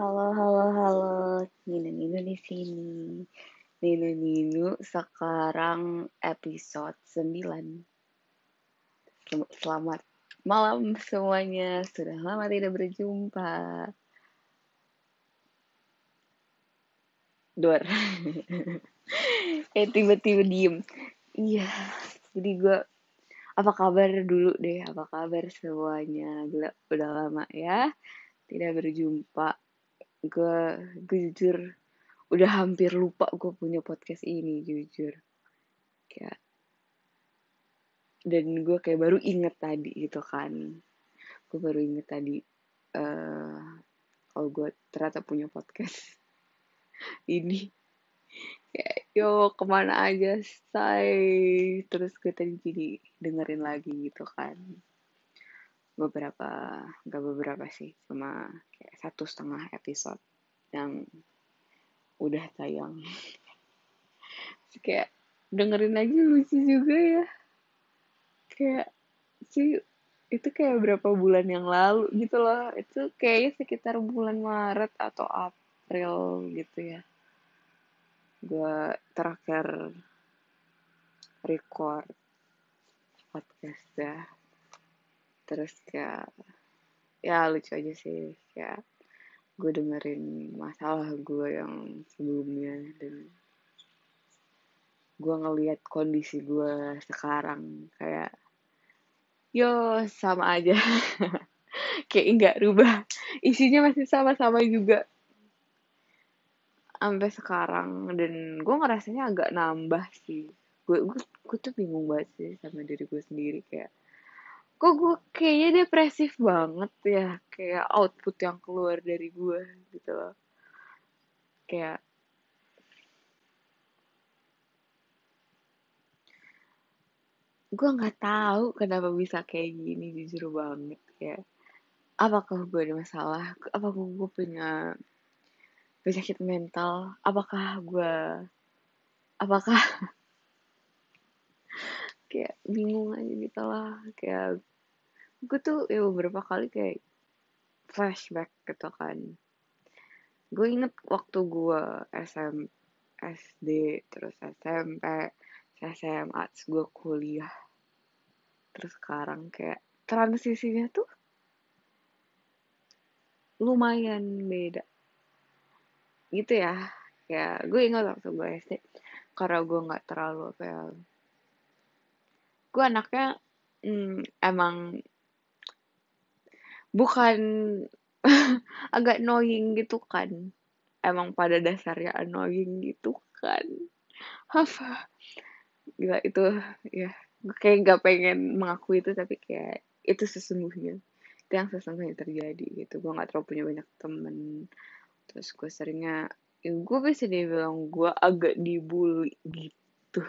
Halo, halo, halo. Nino Nino di sini. Nino Nino sekarang episode 9. Selamat malam semuanya. Sudah lama tidak berjumpa. Dor. eh tiba-tiba diem. Iya. Jadi gue apa kabar dulu deh? Apa kabar semuanya? Gila, udah lama ya tidak berjumpa gue gue jujur udah hampir lupa gue punya podcast ini jujur. Kayak dan gue kayak baru inget tadi gitu kan. Gue baru inget tadi uh, kalau gue ternyata punya podcast ini. Kayak yo ke mana aja say? Terus gue tadi jadi dengerin lagi gitu kan beberapa nggak beberapa sih cuma kayak satu setengah episode yang udah tayang. Kayak dengerin lagi lucu juga ya. Kayak sih itu kayak berapa bulan yang lalu gitu loh. Itu kayaknya sekitar bulan Maret atau April gitu ya. Gue terakhir record podcast ya terus kayak ya lucu aja sih. Kayak gue dengerin masalah gue yang sebelumnya dan gue ngeliat kondisi gue sekarang kayak yo sama aja. Kayak nggak rubah. Isinya masih sama-sama juga. Sampai sekarang dan gue ngerasanya agak nambah sih. Gue gue tuh bingung banget sih sama diri gue sendiri. Kayak kok gue kayaknya depresif banget ya kayak output yang keluar dari gue gitu loh. Kayak gue nggak tahu kenapa bisa kayak gini jujur banget kayak apakah gue ada masalah apakah gue punya penyakit mental apakah gue apakah kayak bingung aja gitu lah kayak gue tuh ya beberapa kali kayak flashback gitu kan. Gue inget waktu gue SM SD terus SMP SMA terus gue kuliah. Terus sekarang kayak transisinya tuh lumayan beda. Gitu ya ya gue ingat waktu gue SD karena gue nggak terlalu ya. Gue anaknya hmm, emang bukan agak annoying gitu kan. Emang pada dasarnya annoying gitu kan. Apa? Gila itu ya kayak gak pengen mengakui itu tapi kayak itu sesungguhnya. Itu yang sesungguhnya terjadi gitu. Gue nggak terlalu punya banyak temen. Terus gue seringnya ya gue bisa dibilang gue agak dibully gitu.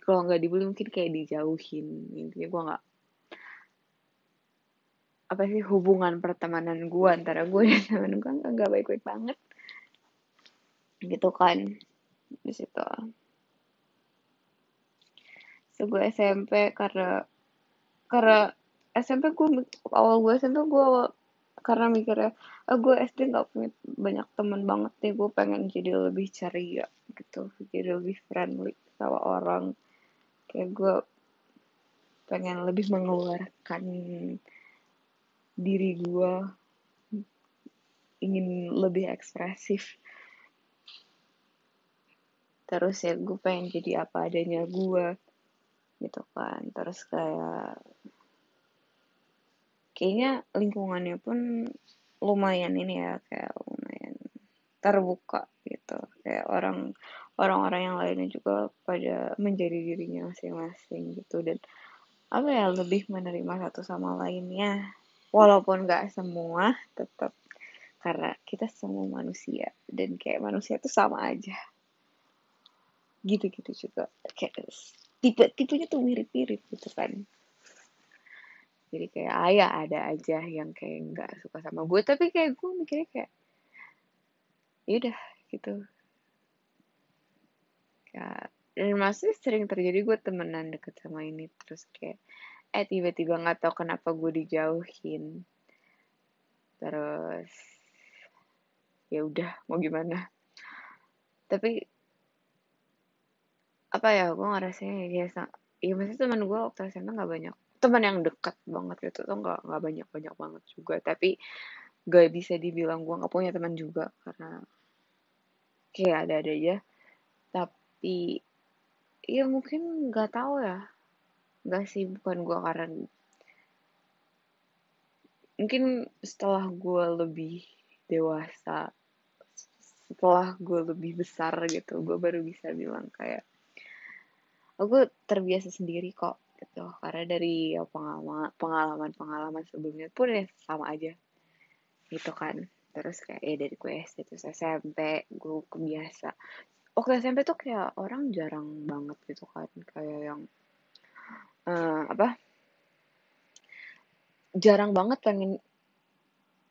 Kalau nggak dibully mungkin kayak dijauhin. Intinya gue nggak apa sih hubungan pertemanan gue antara gue dan temen gue nggak baik-baik banget. Gitu kan di situ. So gue SMP karena karena SMP gue awal gue SMP gue karena mikirnya oh, gue SD nggak punya banyak teman banget nih gue pengen jadi lebih ceria gitu. Jadi lebih friendly sama orang. Kayak gue pengen lebih mengeluarkan diri gue ingin lebih ekspresif. Terus ya gue pengen jadi apa adanya gue gitu kan. Terus kayak kayaknya lingkungannya pun lumayan ini ya kayak lumayan terbuka gitu. Kayak orang orang-orang yang lainnya juga pada menjadi dirinya masing-masing gitu. Dan apa ya lebih menerima satu sama lainnya walaupun gak semua tetap karena kita semua manusia dan kayak manusia itu sama aja. Gitu-gitu juga. Kayak tipe tipenya tuh mirip-mirip gitu kan. Jadi kayak ayah ada aja yang kayak nggak suka sama gue. Tapi kayak gue mikirnya kayak yaudah gitu. Kayak dan masih sering terjadi gue temenan deket sama ini terus kayak eh tiba-tiba nggak tahu kenapa gue dijauhin. Terus ya udah mau gimana? Tapi apa ya gue ngerasanya biasa ya maksudnya teman gue waktu SMA nggak banyak teman yang dekat banget gitu tuh nggak nggak banyak banyak banget juga. Tapi gak bisa dibilang gue nggak punya teman juga karena kayak ada ada aja. Tapi ya mungkin nggak tahu ya nggak sih bukan gue karena mungkin setelah gue lebih dewasa setelah gue lebih besar gitu gue baru bisa bilang kayak aku terbiasa sendiri kok gitu. Karena dari ya, pengalaman pengalaman pengalaman sebelumnya pun ya sama aja gitu kan. Terus kayak ya dari gue SD terus SMP gue kebiasa. Waktu SMP tuh kayak orang jarang banget gitu kan kayak yang uh, apa? Jarang banget pengen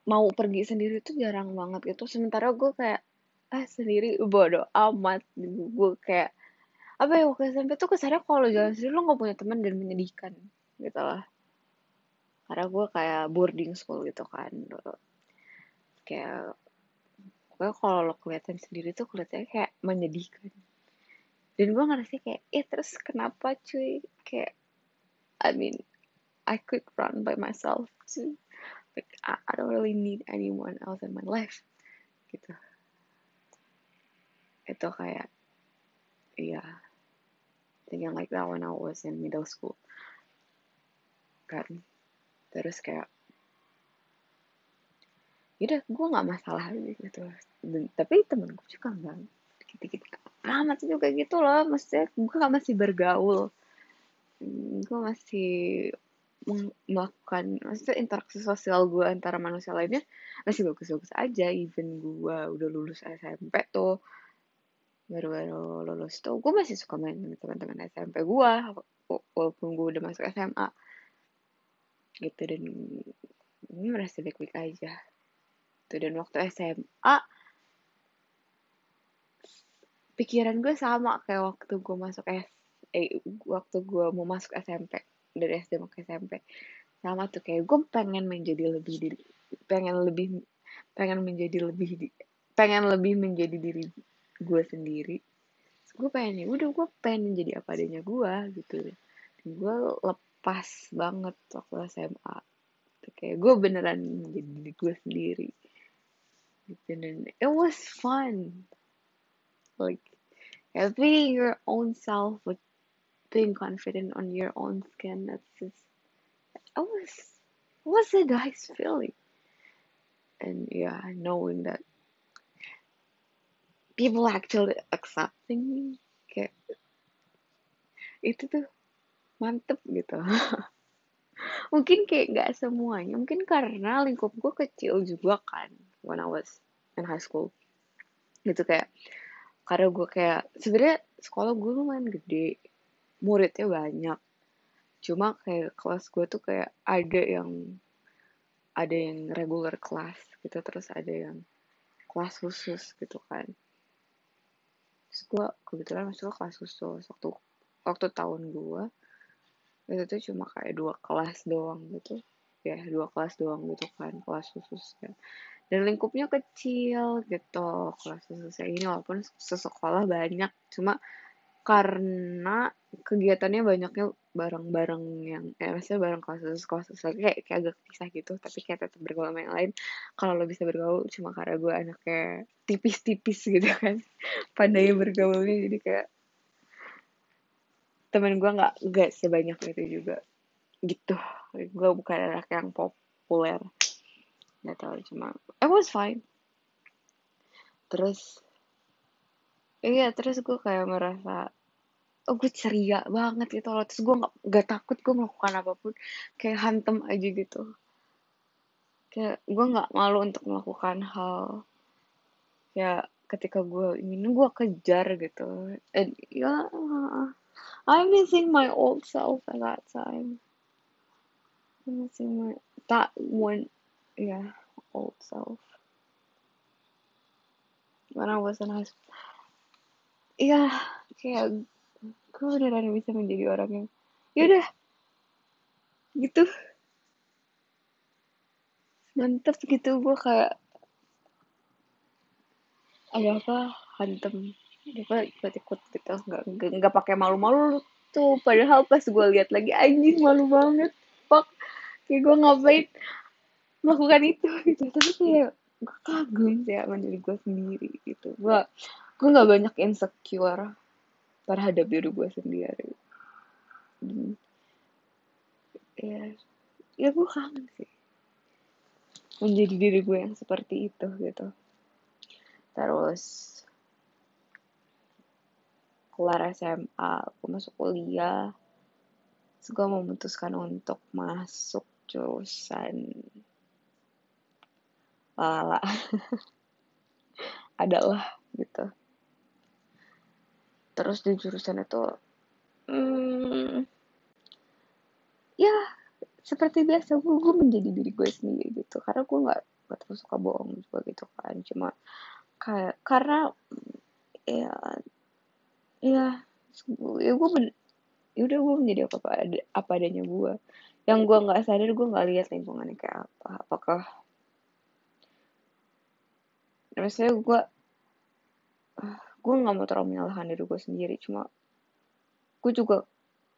mau pergi sendiri tuh jarang banget gitu. Sementara gue kayak ah sendiri? Bodoh amat. Gue kayak apa ya waktu SMP tuh kesannya kalau jalan sendiri lo gak punya teman dan menyedihkan gitu lah. Karena gue kayak boarding school gitu kan. Kayak pokoknya kalau lo kelihatan sendiri tuh kelihatannya kayak menyedihkan. Dan gue ngerasa kayak eh terus kenapa cuy? Kayak I mean I could run by myself too like I, I don't really need anyone else in my life. Gitu. Itu kayak yeah, thinking like that when I was in middle school. Kan? Terus kayak yaudah gue nggak masalah gitu. Dan, tapi temenku juga nggak dikit-dikit amat juga gitu loh. Maksudnya gue masih bergaul gue masih melakukan maksudnya interaksi sosial gue antara manusia lainnya masih bagus-bagus aja. Even gue udah lulus SMP tuh baru-baru lulus tuh gue masih suka main sama teman-teman SMP gue walaupun gue udah masuk SMA gitu dan gue merasa baik-baik aja. Gitu dan waktu SMA pikiran gue sama kayak waktu gue masuk S eh waktu gue mau masuk SMP dari SD mau ke SMP sama tuh kayak gue pengen menjadi lebih diri pengen lebih pengen menjadi lebih pengen lebih menjadi diri gue sendiri. Gue pengen ya udah gue pengen menjadi apa adanya gue gitu. Gue lepas banget waktu SMA kayak gue beneran menjadi diri gue sendiri. And it was fun. Like being your own self, being confident on your own skin. That's just it was was a nice feeling. And yeah, knowing that people actually accepting me kayak itu tuh mantep gitu mungkin kayak gak semuanya mungkin karena lingkup gue kecil juga kan when I was in high school gitu kayak karena gue kayak sebenarnya sekolah gue lumayan gede muridnya banyak. Cuma kayak kelas gue tuh kayak ada yang ada yang regular kelas gitu terus ada yang kelas khusus gitu kan. Terus gue kebetulan masuk kelas khusus waktu waktu tahun gue itu tuh cuma kayak dua kelas doang gitu. Ya dua kelas doang gitu kan kelas khusus kan. Dan lingkupnya kecil gitu kelas khususnya ini walaupun sesekolah banyak cuma karena kegiatannya banyaknya bareng-bareng yang eh maksudnya bareng kelas kelas kayak kayak agak pisah gitu tapi kayak tetap bergaul sama yang lain. Kalau lo bisa bergaul cuma karena gue anaknya tipis-tipis gitu kan. Pandai bergaulnya jadi kayak temen gue nggak nggak sebanyak itu juga. Gitu. Gue bukan anak yang populer. Nggak tahu cuma I was fine. Terus iya terus gue kayak merasa oh gue ceria banget gitu loh terus gue nggak nggak takut gue melakukan apa pun kayak hantem aja gitu kayak gue nggak malu untuk melakukan hal ya ketika gue ingin gue kejar gitu and ya yeah, I'm missing my old self at that time I'm missing my that one yeah, old self. When I was in high school. Iya, kayak gue beneran bisa menjadi orang yang yaudah gitu. Mantep gitu gue kayak ada apa hantem. Apa ikut-ikut gitu nggak nggak, nggak pakai malu-malu tuh. Padahal pas gue lihat lagi anjing malu banget. Fuck. Kayak gue ngapain melakukan itu gitu. Tapi kayak gue kagum sih sama diri gue sendiri gitu. Gue gue nggak banyak insecure terhadap diri gue sendiri. Dan, ya ya gue kangen sih. Menjadi diri gue yang seperti itu gitu. Terus kelar SMA aku masuk kuliah. Terus gue memutuskan untuk masuk jurusan lala. Adalah gitu terus di jurusan itu hmm, ya seperti biasa gue, gue menjadi diri gue sendiri gitu. Karena gue nggak gak terus suka bohong juga gitu kan. Cuma kayak karena ya ya ya gue men, ya udah gue menjadi apa apa apa adanya gue yang gue nggak sadar gue nggak lihat lingkungannya kayak apa. Apakah maksudnya gue gue nggak mau terlalu menyalahkan diri gue sendiri cuma gue juga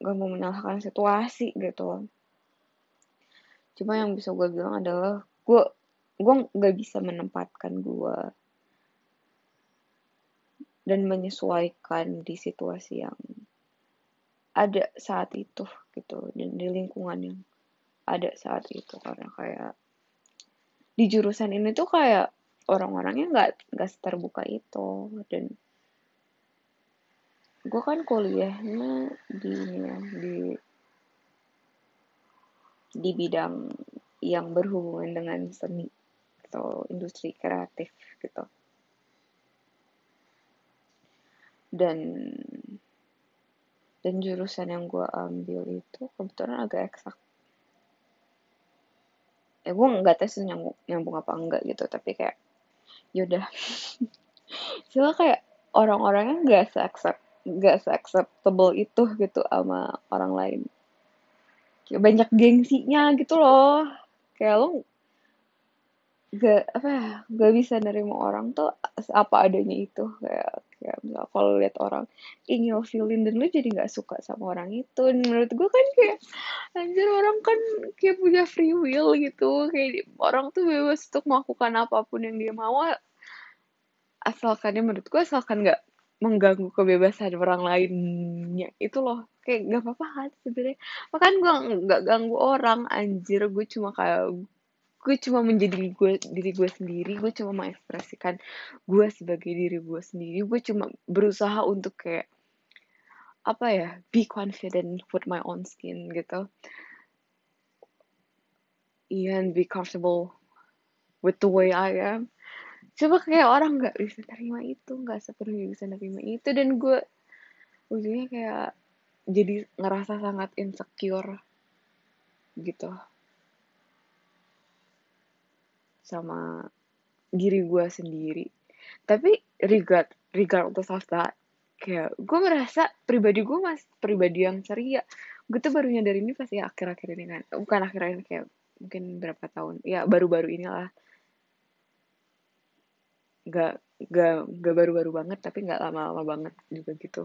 gak mau menyalahkan situasi gitu cuma yang bisa gue bilang adalah gue gue nggak bisa menempatkan gue dan menyesuaikan di situasi yang ada saat itu gitu dan di lingkungan yang ada saat itu. Karena kayak di jurusan ini tuh kayak orang-orangnya nggak nggak terbuka itu dan gue kan kuliahnya di ya, di di bidang yang berhubungan dengan seni atau industri kreatif gitu. Dan dan jurusan yang gue ambil itu kebetulan agak eksak. Ya gue nggak tahu nyambung nyambung apa enggak gitu tapi kayak yaudah cuma kayak orang-orangnya nggak se accept nggak se acceptable itu gitu sama orang lain. Kayak banyak gengsinya gitu loh. Kayak lo gak apa ya gak bisa nerima orang tuh apa adanya itu. Kayak kayak misal kalau lihat orang ingin feeling dan lu jadi nggak suka sama orang itu. Dan menurut gue kan kayak anjir orang kan kayak punya free will gitu. Kayak orang tuh bebas untuk melakukan apa pun yang dia mau. Asalkan menurut gue asalkan nggak mengganggu kebebasan orang lainnya. Itu loh kayak gak apa-apa kan sebenarnya. Makan gue nggak ganggu orang anjir. Gue cuma kayak gue cuma menjadi gue diri gue sendiri. Gue cuma mengekspresikan gue sebagai diri gue sendiri. Gue cuma berusaha untuk kayak apa ya be confident with my own skin gitu. And be comfortable with the way I am coba kayak orang nggak bisa terima itu nggak sepenuhnya bisa terima itu. Dan gue ujungnya kayak jadi ngerasa sangat insecure gitu sama diri gue sendiri. Tapi regard regardless of that kayak gue merasa pribadi gue mas pribadi yang ceria. Gue tuh baru nyadar ini pasti akhir-akhir ini kan. Bukan akhir-akhir kayak mungkin berapa tahun. Ya baru-baru inilah gak gak gak baru-baru banget tapi nggak lama-lama banget juga gitu.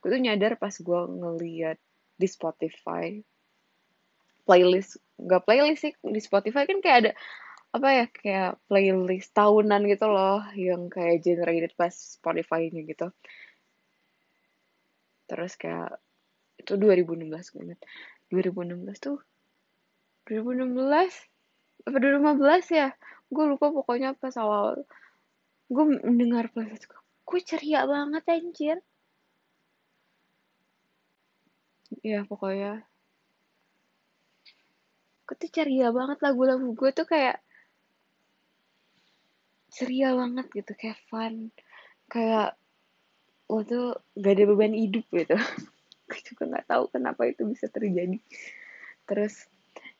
Gue tuh nyadar pas gue ngeliat di Spotify playlist gak playlist sih di Spotify kan kayak ada apa ya kayak playlist tahunan gitu loh yang kayak generated pas Spotify-nya gitu. Terus kayak itu 2016 gue inget 2016 tuh 2016 apa 2015 ya? Gue lupa pokoknya pas awal gue mendengar playlist gue ceria banget anjir. Ya pokoknya. Gue tuh ceria banget lagu-lagu gue tuh kayak ceria banget gitu kayak fun. Kayak lo tuh gak ada beban hidup gitu. Gue juga nggak tahu kenapa itu bisa terjadi. Terus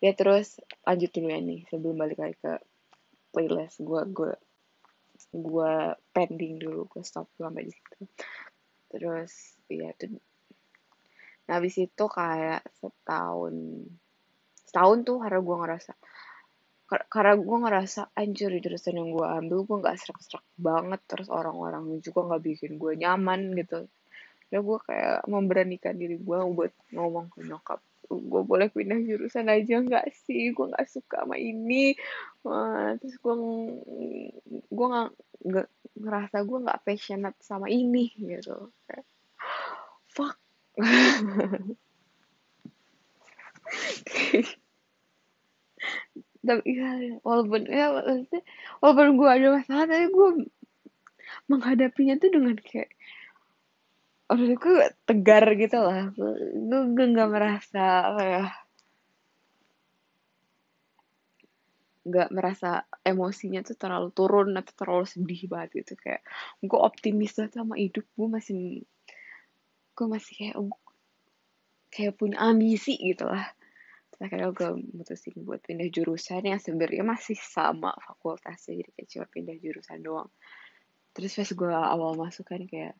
ya terus lanjut dulu ya nih sebelum balik lagi ke playlist gue gue gue pending dulu gue stop sampai di situ. Terus ya tuh nah habis itu kayak setahun setahun tuh karena gue ngerasa karena gue ngerasa anjir jurusan yang gue ambil gue nggak serak-serak banget terus orang-orangnya juga nggak bikin gue nyaman gitu. Ya gue kayak memberanikan diri gue buat ngomong ke nyokap gue boleh pindah jurusan aja nggak sih? Gue nggak suka sama ini. Wah, terus gue gue nggak ngerasa gue nggak passionate sama ini gitu. Fuck. Tapi ya walaupun ya walaupun gue ada masalah tapi gue menghadapinya tuh dengan kayak Gue tegar gitu lah. Gue gue nggak merasa ya. Nggak merasa emosinya tuh terlalu turun atau terlalu sedih banget gitu. Kayak gue optimis banget sama hidup gue masih gue masih kayak kayak punya ambisi gitu lah. Terus akhirnya gue mutusin buat pindah jurusan yang sebenarnya masih sama fakultasnya. Jadi kayak cuma pindah jurusan doang. Terus pas gue awal masuk kan kayak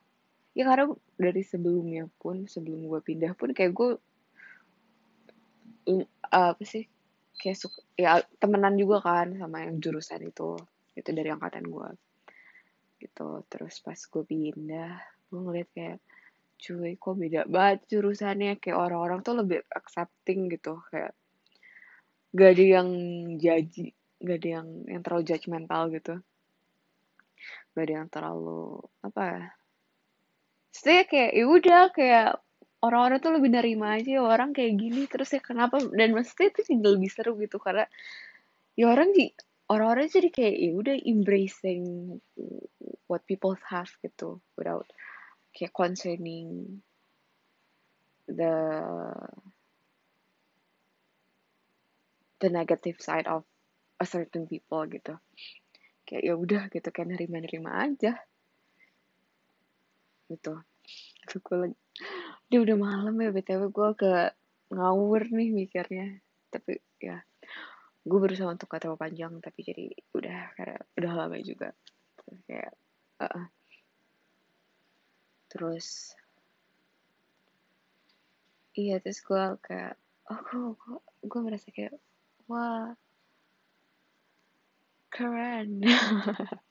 ya karena dari sebelumnya pun sebelum gue pindah pun kayak gue uh, apa sih kayak suka ya temenan juga kan sama yang jurusan itu. Itu dari angkatan gue gitu. Terus pas gue pindah gue ngeliat kayak cuy kok beda banget jurusannya. Kayak orang-orang tuh lebih accepting gitu. Kayak gak ada yang jaji gak ada yang yang terlalu judgmental gitu. Gak ada yang terlalu apa ya Maksudnya kayak ya udah kayak orang-orang tuh lebih nerima aja ya orang kayak gini terus ya kenapa? Dan maksudnya itu jadi lebih seru gitu karena ya orang di orang-orang jadi kayak ya udah embracing what people have gitu without kayak concerning the the negative side of a certain people gitu. Kayak ya udah gitu kayak nerima-nerima aja gitu. Itu gue lagi dia udah malam ya btw gue ke ngawur nih mikirnya. Tapi ya gue berusaha untuk kata panjang tapi jadi udah karena udah lama juga. Terus kayak uh -uh. terus iya terus gue kayak oh gue gue merasa kayak wah keren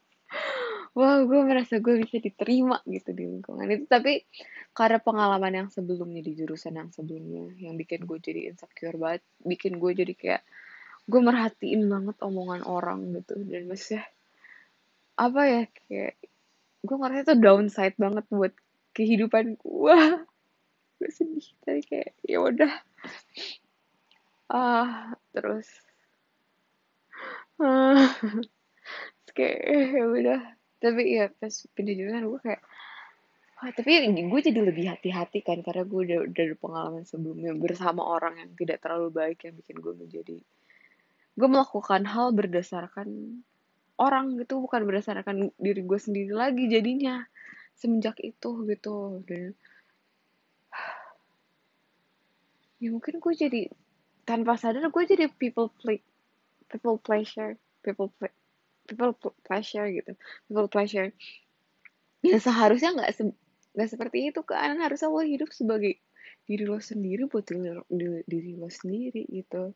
wah gue merasa gue bisa diterima gitu di lingkungan itu. Tapi karena pengalaman yang sebelumnya di jurusan yang sebelumnya yang bikin gue jadi insecure banget bikin gue jadi kayak gue merhatiin banget omongan orang gitu. Dan maksudnya apa ya kayak gue ngerasa itu downside banget buat kehidupan gue gue sedih tapi kayak ya udah. Ah terus. Ah kayak ya udah tapi ya pas pindah jurusan gue kayak Wah, tapi gue jadi lebih hati-hati kan karena gue udah, ada pengalaman sebelumnya bersama orang yang tidak terlalu baik yang bikin gue menjadi gue melakukan hal berdasarkan orang gitu bukan berdasarkan diri gue sendiri lagi jadinya semenjak itu gitu. Dan ya mungkin gue jadi tanpa sadar gue jadi people play people pleasure people play, people pleasure gitu. People pleasure. Ya seharusnya nggak se nggak seperti itu kan harusnya lo hidup sebagai diri lo sendiri buat diri lo, diri lo sendiri gitu.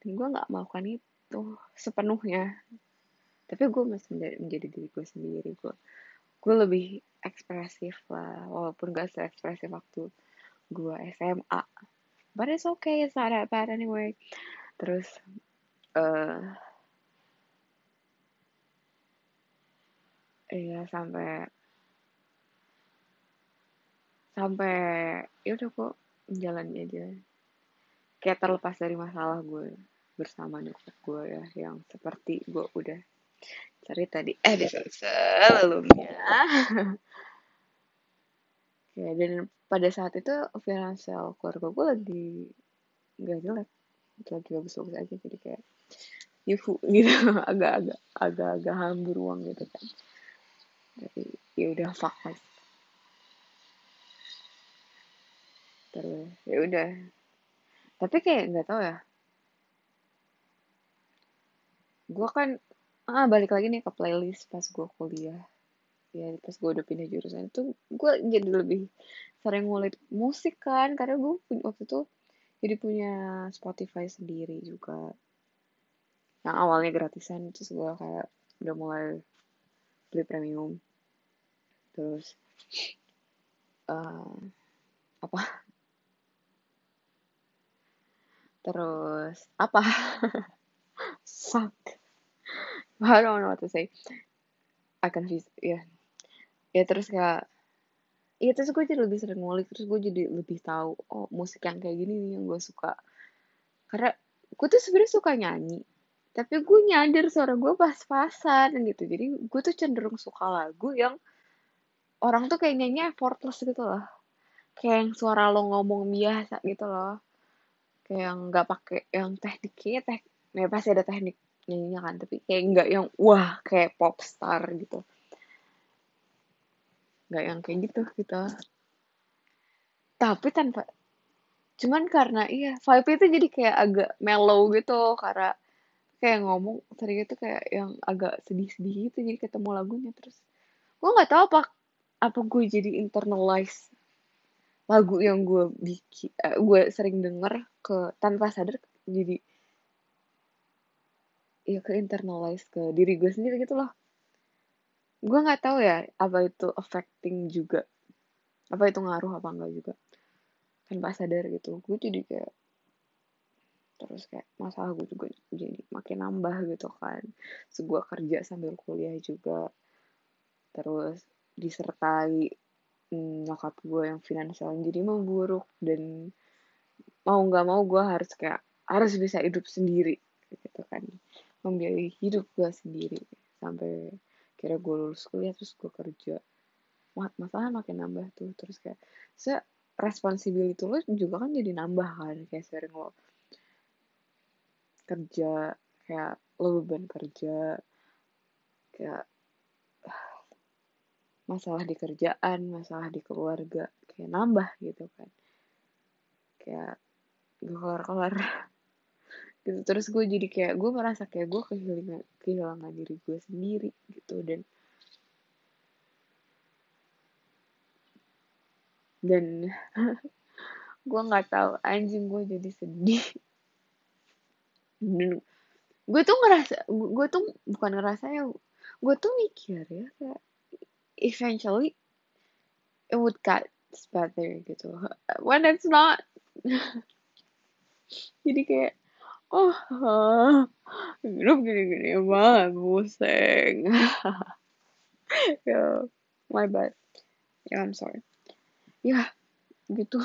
Dan gue nggak melakukan itu sepenuhnya. Tapi gue masih menjadi, menjadi diri gue sendiri. Gue gue lebih ekspresif lah. Walaupun gak se ekspresif waktu gue SMA but it's okay it's not that bad anyway. Terus uh, iya sampai sampai ya udah kok jalan aja. Kayak terlepas dari masalah gue bersama nyokap gue ya yang seperti gue udah cerita di episode sebelumnya. Ya dan pada saat itu finansial keluarga gue lagi nggak jelek. Lagi bagus-bagus aja jadi kayak yuhu gitu. Agak-agak agak-agak hambur uang gitu kan tapi ya udah fuck mas terus ya udah. Tapi kayak nggak tahu ya. Gue kan ah balik lagi nih ke playlist pas gue kuliah. Ya pas gue udah pindah jurusan itu gue jadi lebih sering ngulik musik kan karena gue waktu itu jadi punya Spotify sendiri juga. Yang awalnya gratisan terus gue kayak udah mulai beli premium. Terus uh, apa? Terus apa? Fuck. I don't know what to say. I confused ya. Yeah. ya terus kayak Iya terus gue jadi lebih sering ngulik terus gue jadi lebih tahu oh musik yang kayak gini nih yang gue suka. Karena gue tuh sebenarnya suka nyanyi tapi gue nyadar suara gue pas-pasan gitu. Jadi gue tuh cenderung suka lagu yang orang tuh kayak nyanyi effortless gitu loh. Kayak yang suara lo ngomong biasa gitu loh. Kayak yang nggak pakai yang tekniknya teh ya pasti ada teknik nyanyinya kan. Tapi kayak nggak yang wah kayak pop star gitu. Nggak yang kayak gitu gitu. Tapi tanpa cuman karena iya vibe itu jadi kayak agak mellow gitu. Karena kayak ngomong sering itu kayak yang agak sedih-sedih gitu jadi ketemu lagunya terus gue nggak tahu apa apa gue jadi internalize lagu yang gue bikin uh, gue sering denger ke tanpa sadar jadi ya ke internalize ke diri gue sendiri gitu loh. Gue nggak tahu ya apa itu affecting juga apa itu ngaruh apa enggak juga tanpa sadar gitu. Gue jadi kayak terus kayak masalah gue juga jadi makin nambah gitu kan. Sebuah kerja sambil kuliah juga. Terus disertai mm, nyokap gue yang finansial jadi memburuk dan mau nggak mau gue harus kayak harus bisa hidup sendiri gitu kan. Membiayai hidup gue sendiri. Sampai kira gue lulus kuliah terus gue kerja. Masalah makin nambah tuh. Terus kayak se responsibility lo juga kan jadi nambah kan. Kayak sering lo kerja kayak lo beban kerja kayak masalah di kerjaan masalah di keluarga kayak nambah gitu kan. Kayak gak kelar-kelar gitu terus gue jadi kayak gue merasa kayak gue kehilangan kehilangan diri gue sendiri gitu dan dan gue nggak tahu anjing gue jadi sedih gue tuh ngerasa gue tuh bukan ngerasa ya gue tuh mikir ya kayak eventually it would get better gitu. When it's not jadi kayak oh hidup gini-gini banget pusing. Ya my bad. Ya yeah, I'm sorry. Ya gitu.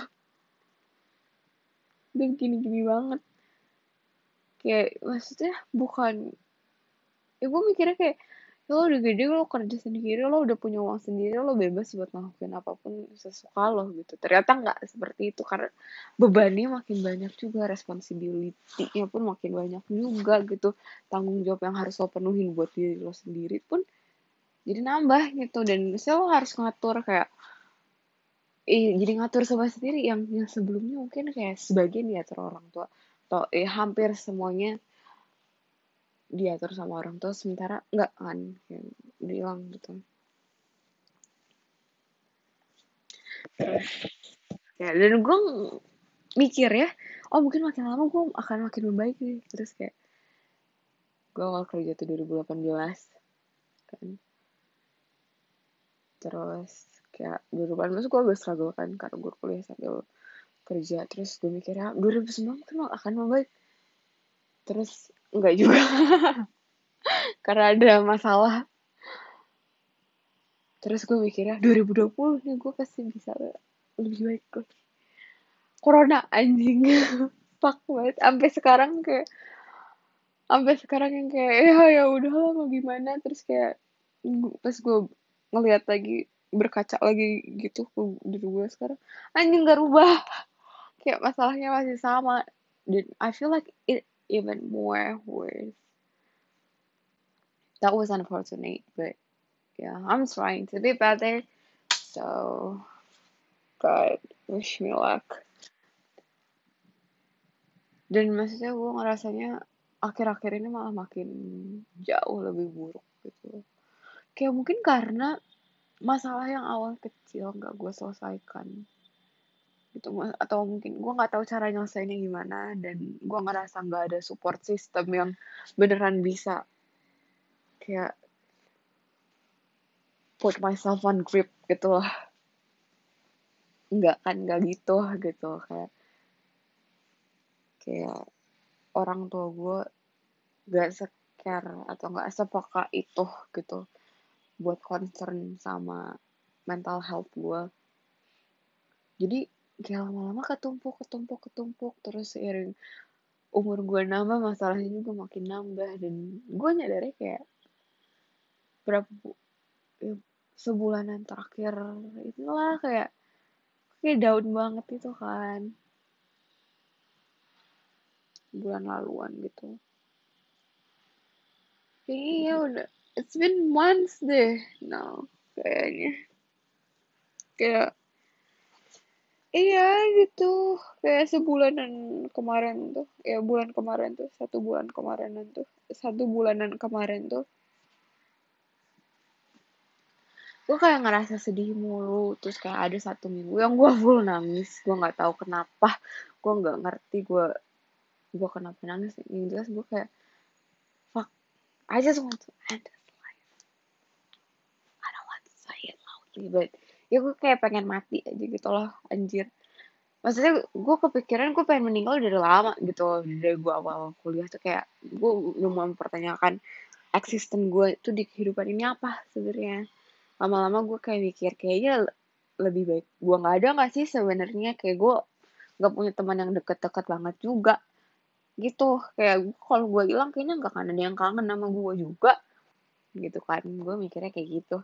Udah gini-gini banget kayak maksudnya bukan ya gue mikirnya kayak lo udah gede lo kerja sendiri lo udah punya uang sendiri lo bebas buat ngelakuin apa pun sesuka lo gitu. Ternyata nggak seperti itu karena bebannya makin banyak juga responsibility-nya pun makin banyak juga gitu. Tanggung jawab yang harus lo penuhin buat diri lo sendiri pun jadi nambah gitu. Dan misalnya lo harus ngatur kayak eh, jadi ngatur sama sendiri yang yang sebelumnya mungkin kayak sebagian diatur orang tua atau eh hampir semuanya diatur sama orang tua sementara enggak kan yang bilang gitu. Ya dan gue mikir ya oh mungkin makin lama gue akan makin membaik nih. Terus kayak gue awal kerja tuh 2018 kan. Terus kayak 2018 gue agak struggle kan karena gue kuliah sambil kerja terus gue mikirnya 2019 mungkin akan membaik terus Enggak juga. Karena ada masalah. Terus gue mikirnya 2020 nih gue pasti bisa lebih baik gue. Corona anjing. Fuck banget. Sampai sekarang kayak sampai sekarang yang kayak ya ya udah mau gimana terus kayak pas gue ngeliat lagi berkaca lagi gitu ke diri gue sekarang anjing gak rubah kayak masalahnya masih sama dan I feel like it even more worse. That was unfortunate, but yeah, I'm trying to be better. So, God, wish me luck. Dan maksudnya gue ngerasanya akhir-akhir ini malah makin jauh lebih buruk gitu. Kayak mungkin karena masalah yang awal kecil gak gue selesaikan gitu atau mungkin gue nggak tahu cara nyelesainnya gimana dan gue ngerasa nggak ada support system yang beneran bisa kayak put myself on grip gitu loh nggak kan nggak gitu gitu kayak kayak orang tua gue gak secare atau gak sepeka itu gitu buat concern sama mental health gue jadi kayak lama-lama ketumpuk ketumpuk ketumpuk terus seiring umur gue nambah masalahnya juga makin nambah. Dan gue nyadarnya kayak berapa ya, sebulanan terakhir itulah kayak kayak daun banget itu kan. Bulan laluan gitu. Iya udah it's been months deh now kayaknya. Kayak iya gitu. Kayak sebulanan kemarin tuh. Ya bulan kemarin tuh. Satu bulan kemarin tuh. Satu bulanan kemarin tuh. Gue kayak ngerasa sedih mulu. Terus kayak ada satu minggu yang gue full nangis. Gue nggak tahu kenapa. Gue nggak ngerti gue gue kenapa nangis. Yang jelas gue kayak fuck I just want to end this life. I don't want to say it loudly but ya gue kayak pengen mati aja gitu loh anjir. Maksudnya gue kepikiran gue pengen meninggal dari lama gitu. Dari gue awal kuliah tuh kayak gue udah mau mempertanyakan eksisten gue itu di kehidupan ini apa sebenarnya. Lama-lama gue kayak mikir kayaknya lebih baik gue nggak ada nggak sih sebenarnya? Kayak gue nggak punya teman yang deket-deket banget juga gitu. Kayak kalau gue hilang kayaknya nggak akan ada yang kangen sama gue juga gitu kan. Gue mikirnya kayak gitu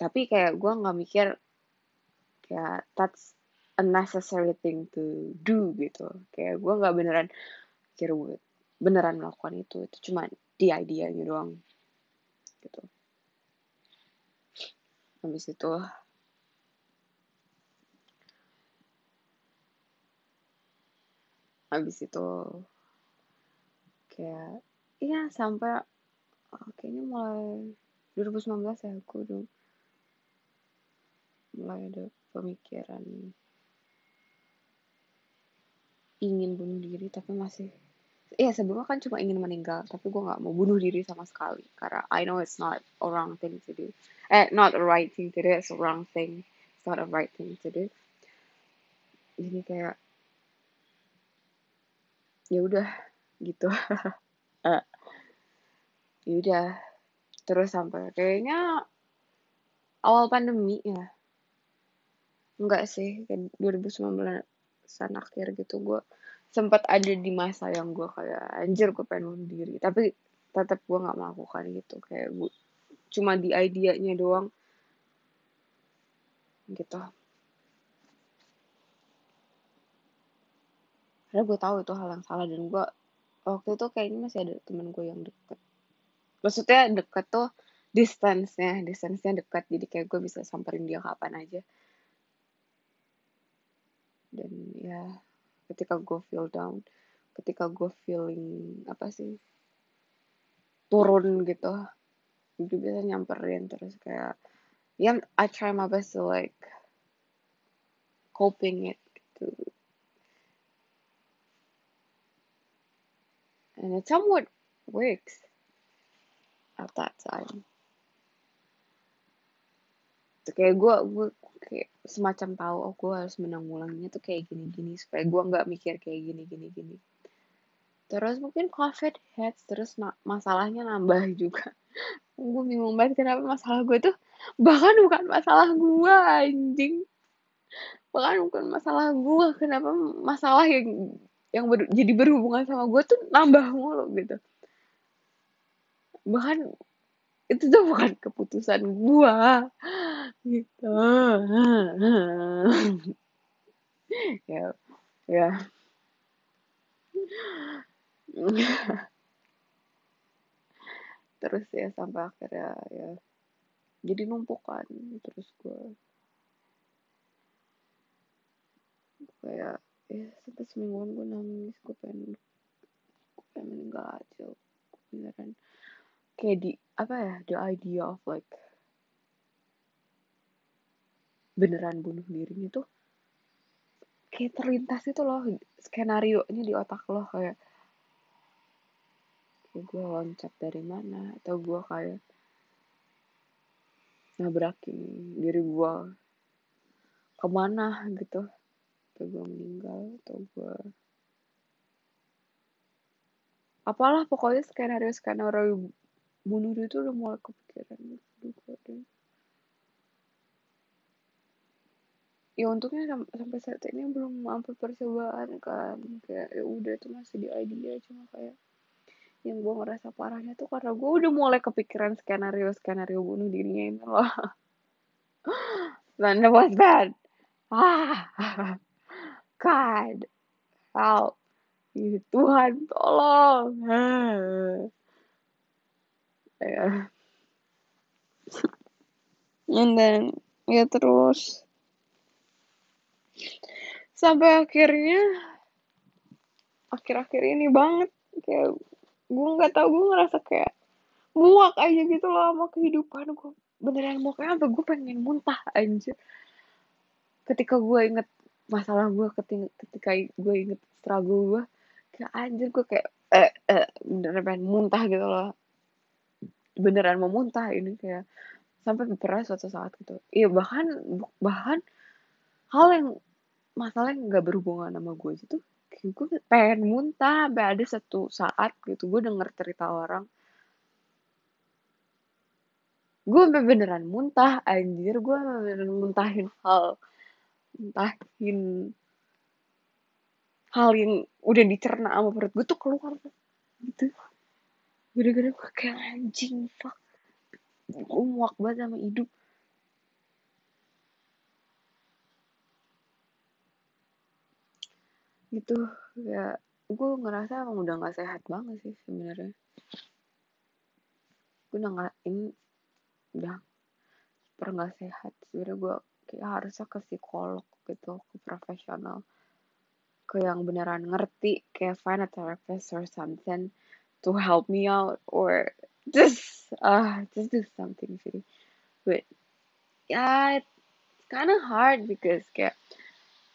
tapi kayak gue nggak mikir kayak that's a necessary thing to do gitu. Kayak gue nggak beneran mikir beneran melakukan itu. Itu cuma di idea gitu doang. Gitu. Habis itu. Habis itu kayak iya sampai oh, kayaknya mulai 2019 ya aku udah mulai ada pemikiran ingin bunuh diri tapi masih Iya sebelumnya kan cuma ingin meninggal tapi gue nggak mau bunuh diri sama sekali karena I know it's not a wrong thing to do. Eh not a right thing to do it's a wrong thing it's not a right thing to do. Jadi kayak ya udah gitu. Uh, ya udah. Terus sampai kayaknya awal pandemi ya enggak sih kayak 2019 an akhir gitu gue sempat ada di masa yang gue kayak anjir gue pengen bunuh diri. Tapi tetap gue nggak melakukan gitu kayak gue cuma di idenya doang. Gitu. Karena gue tahu itu hal yang salah dan gue waktu itu kayaknya masih ada temen gue yang deket. Maksudnya deket tuh distance-nya distance-nya dekat jadi kayak gue bisa samperin dia kapan aja dan ya ketika gue feel down ketika gue feeling apa sih turun gitu gue bisa nyamperin terus kayak ya yeah, I try my best to like coping it gitu. And it somewhat works at that time Tuh, kayak gue gue kayak semacam tahu oh gue harus menanggulanginya tuh kayak gini-gini supaya gue nggak mikir kayak gini gini gini. Terus mungkin covid hits terus ma masalahnya nambah juga. Gue bingung banget kenapa masalah gue tuh. Bahkan bukan masalah gue anjing. Bahkan bukan masalah gue kenapa masalah yang yang ber, jadi berhubungan sama gue tuh nambah mulu gitu. Bahkan itu tuh bukan keputusan gue gitu. Ya ya. Terus ya sampai akhirnya ya jadi numpukan terus gue kayak ya sampai semingguan gue nangis gue pengen gue pengen meninggal aja beneran kayak di apa ya the idea of like beneran bunuh diri itu kayak terlintas itu loh skenario nya di otak lo kayak gue loncat dari mana atau gue kayak nabrakin diri gue ke mana gitu atau gue meninggal atau gue apalah pokoknya skenario skenario bunuh diri itu udah mulai kepikiran gitu ya untungnya sampai saat ini belum mampu percobaan kan. Kayak ya udah itu masih di idea cuma kayak yang gue ngerasa parahnya tuh karena gue udah mulai kepikiran skenario skenario bunuh dirinya ini loh. Then it was bad ah God help. Tuhan tolong ya. And then ya terus. Sampai akhirnya akhir-akhir ini banget. Kayak gue nggak tau gue ngerasa kayak muak aja gitu loh sama kehidupan gue beneran muak sampai gue pengen muntah aja ketika gue inget masalah gue ketika, ketika gue inget struggle gue kayak anjir gue kayak eh, eh, beneran pengen muntah gitu loh beneran mau muntah ini kayak sampai pernah suatu saat gitu. Iya bahkan bahkan hal yang masalah yang nggak berhubungan sama gue itu gue pengen muntah sampai ada satu saat gitu gue denger cerita orang. Gue beneran muntah anjir gue beneran muntahin hal muntahin hal yang udah dicerna sama perut gue tuh keluar gitu gara-gara gue kayak anjing fuck. Gue muak banget sama hidup. Gitu ya gue ngerasa emang udah gak sehat banget sih sebenarnya. Gue udah gak ini udah super gak sehat. Sebenarnya gue kayak harusnya ke psikolog gitu ke profesional. Ke yang beneran ngerti kayak find a therapist or something to help me out or just uh just do something sih but yeah it's kind of hard because kayak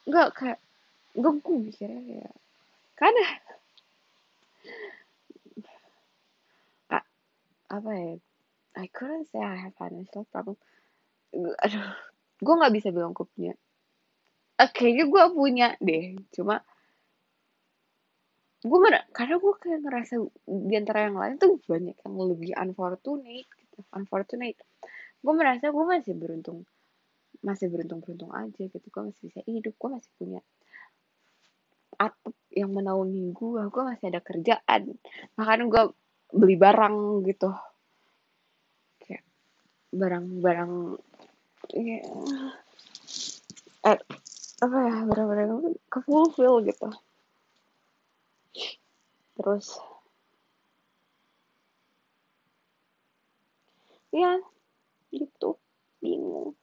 nggak kayak gue gue mikirnya ya karena apa ya I couldn't say I have financial problem. Aduh gue nggak bisa bilang gue punya. Kayaknya gue punya deh cuma gue mer karena gue kayak ngerasa di antara yang lain tuh banyak yang lebih unfortunate gitu unfortunate. Gue merasa gue masih beruntung masih beruntung beruntung aja gitu. Gue masih bisa hidup gue masih punya atap yang menaungi gue gue masih ada kerjaan. Makanya gue beli barang gitu. Kayak barang-barang ya, eh, apa ya barang-barang ke fulfill gitu terus. Ya gitu. Bingung.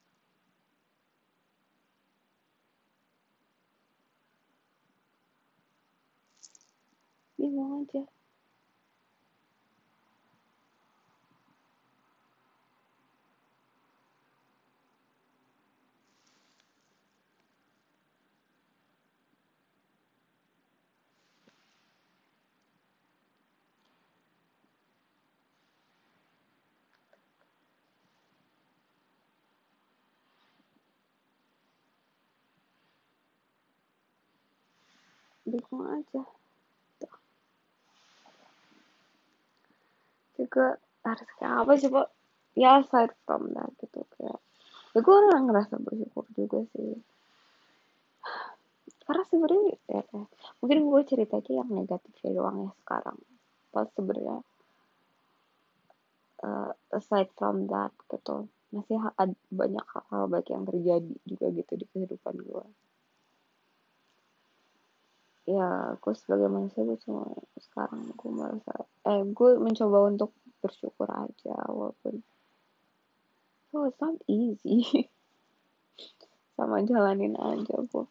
Bingung aja bingung aja. Juga harus kayak apa sih pak? Ya aside from that gitu kayak. Ya gue ngerasa bersyukur juga sih. Karena sebenarnya ya, ya, mungkin gue cerita aja yang negatifnya doang ya sekarang. Pas sebenarnya uh, aside from that gitu masih ada banyak hal-hal baik yang terjadi juga gitu di kehidupan gue ya aku sebagai manusia gue cuma sekarang gue merasa eh gue mencoba untuk bersyukur aja walaupun oh it's not easy. Sama jalanin aja gue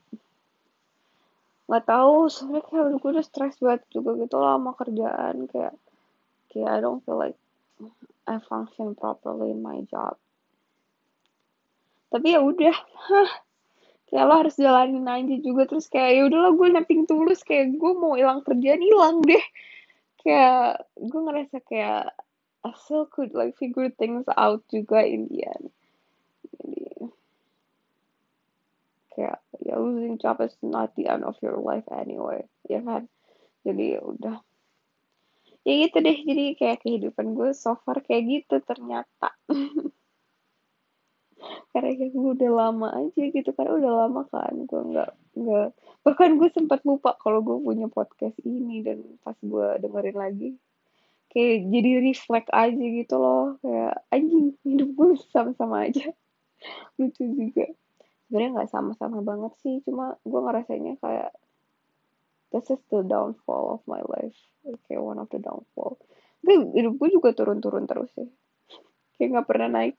nggak tahu sebenarnya kayak gue udah stres banget juga gitu lah sama kerjaan. Kayak kayak I don't feel like I function properly in my job. Tapi ya udah kayak lo harus jalanin aja juga. Terus kayak ya udahlah gue napping tulus. Kayak gue mau hilang kerjaan hilang deh. Kayak gue ngerasa kayak I still could like figure things out juga in the end. Jadi kayak ya losing job is not the end of your life anyway. Ya kan? Jadi ya udah. Ya gitu deh. Jadi kayak kehidupan gue so far kayak gitu ternyata karena kayak gue udah lama aja gitu kan udah lama kan gue nggak nggak bahkan gue sempat lupa kalau gue punya podcast ini dan pas gue dengerin lagi kayak jadi reflect aja gitu loh kayak anjing hidup gue sama-sama aja. Lucu juga. Sebenarnya nggak sama-sama banget sih cuma gue ngerasanya kayak this is the downfall of my life. Kayak one of the downfall. Tapi hidup gue juga turun-turun terus ya kayak nggak pernah naik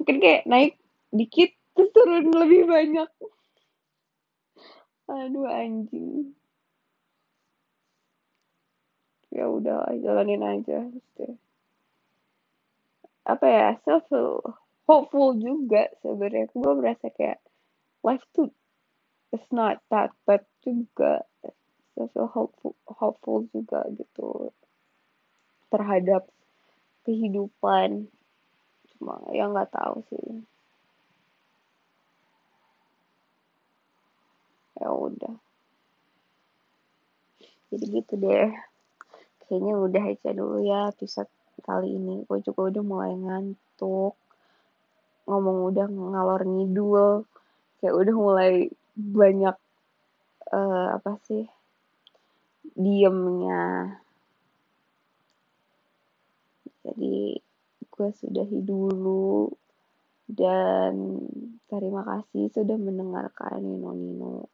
mungkin kayak naik dikit terus turun lebih banyak. Aduh anjing. Ya udah jalanin aja gitu. apa ya self hopeful juga sebenarnya. Gue merasa kayak life tuh it's not that bad juga. Feel hopeful hopeful juga gitu terhadap kehidupan cuma ya nggak tahu sih. Ya udah. Jadi gitu deh. Kayaknya udah aja dulu ya episode kali ini. Gue juga udah mulai ngantuk. Ngomong udah ngalor ngidul. Kayak udah mulai banyak uh, apa sih diemnya. Jadi gue sudahi dulu. Dan terima kasih sudah mendengarkan Nino Nino.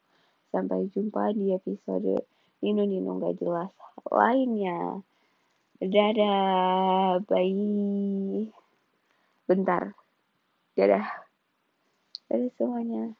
Sampai jumpa di episode Nino Nino gak jelas lainnya. Dadah bye. Bentar. Dadah. Dadah semuanya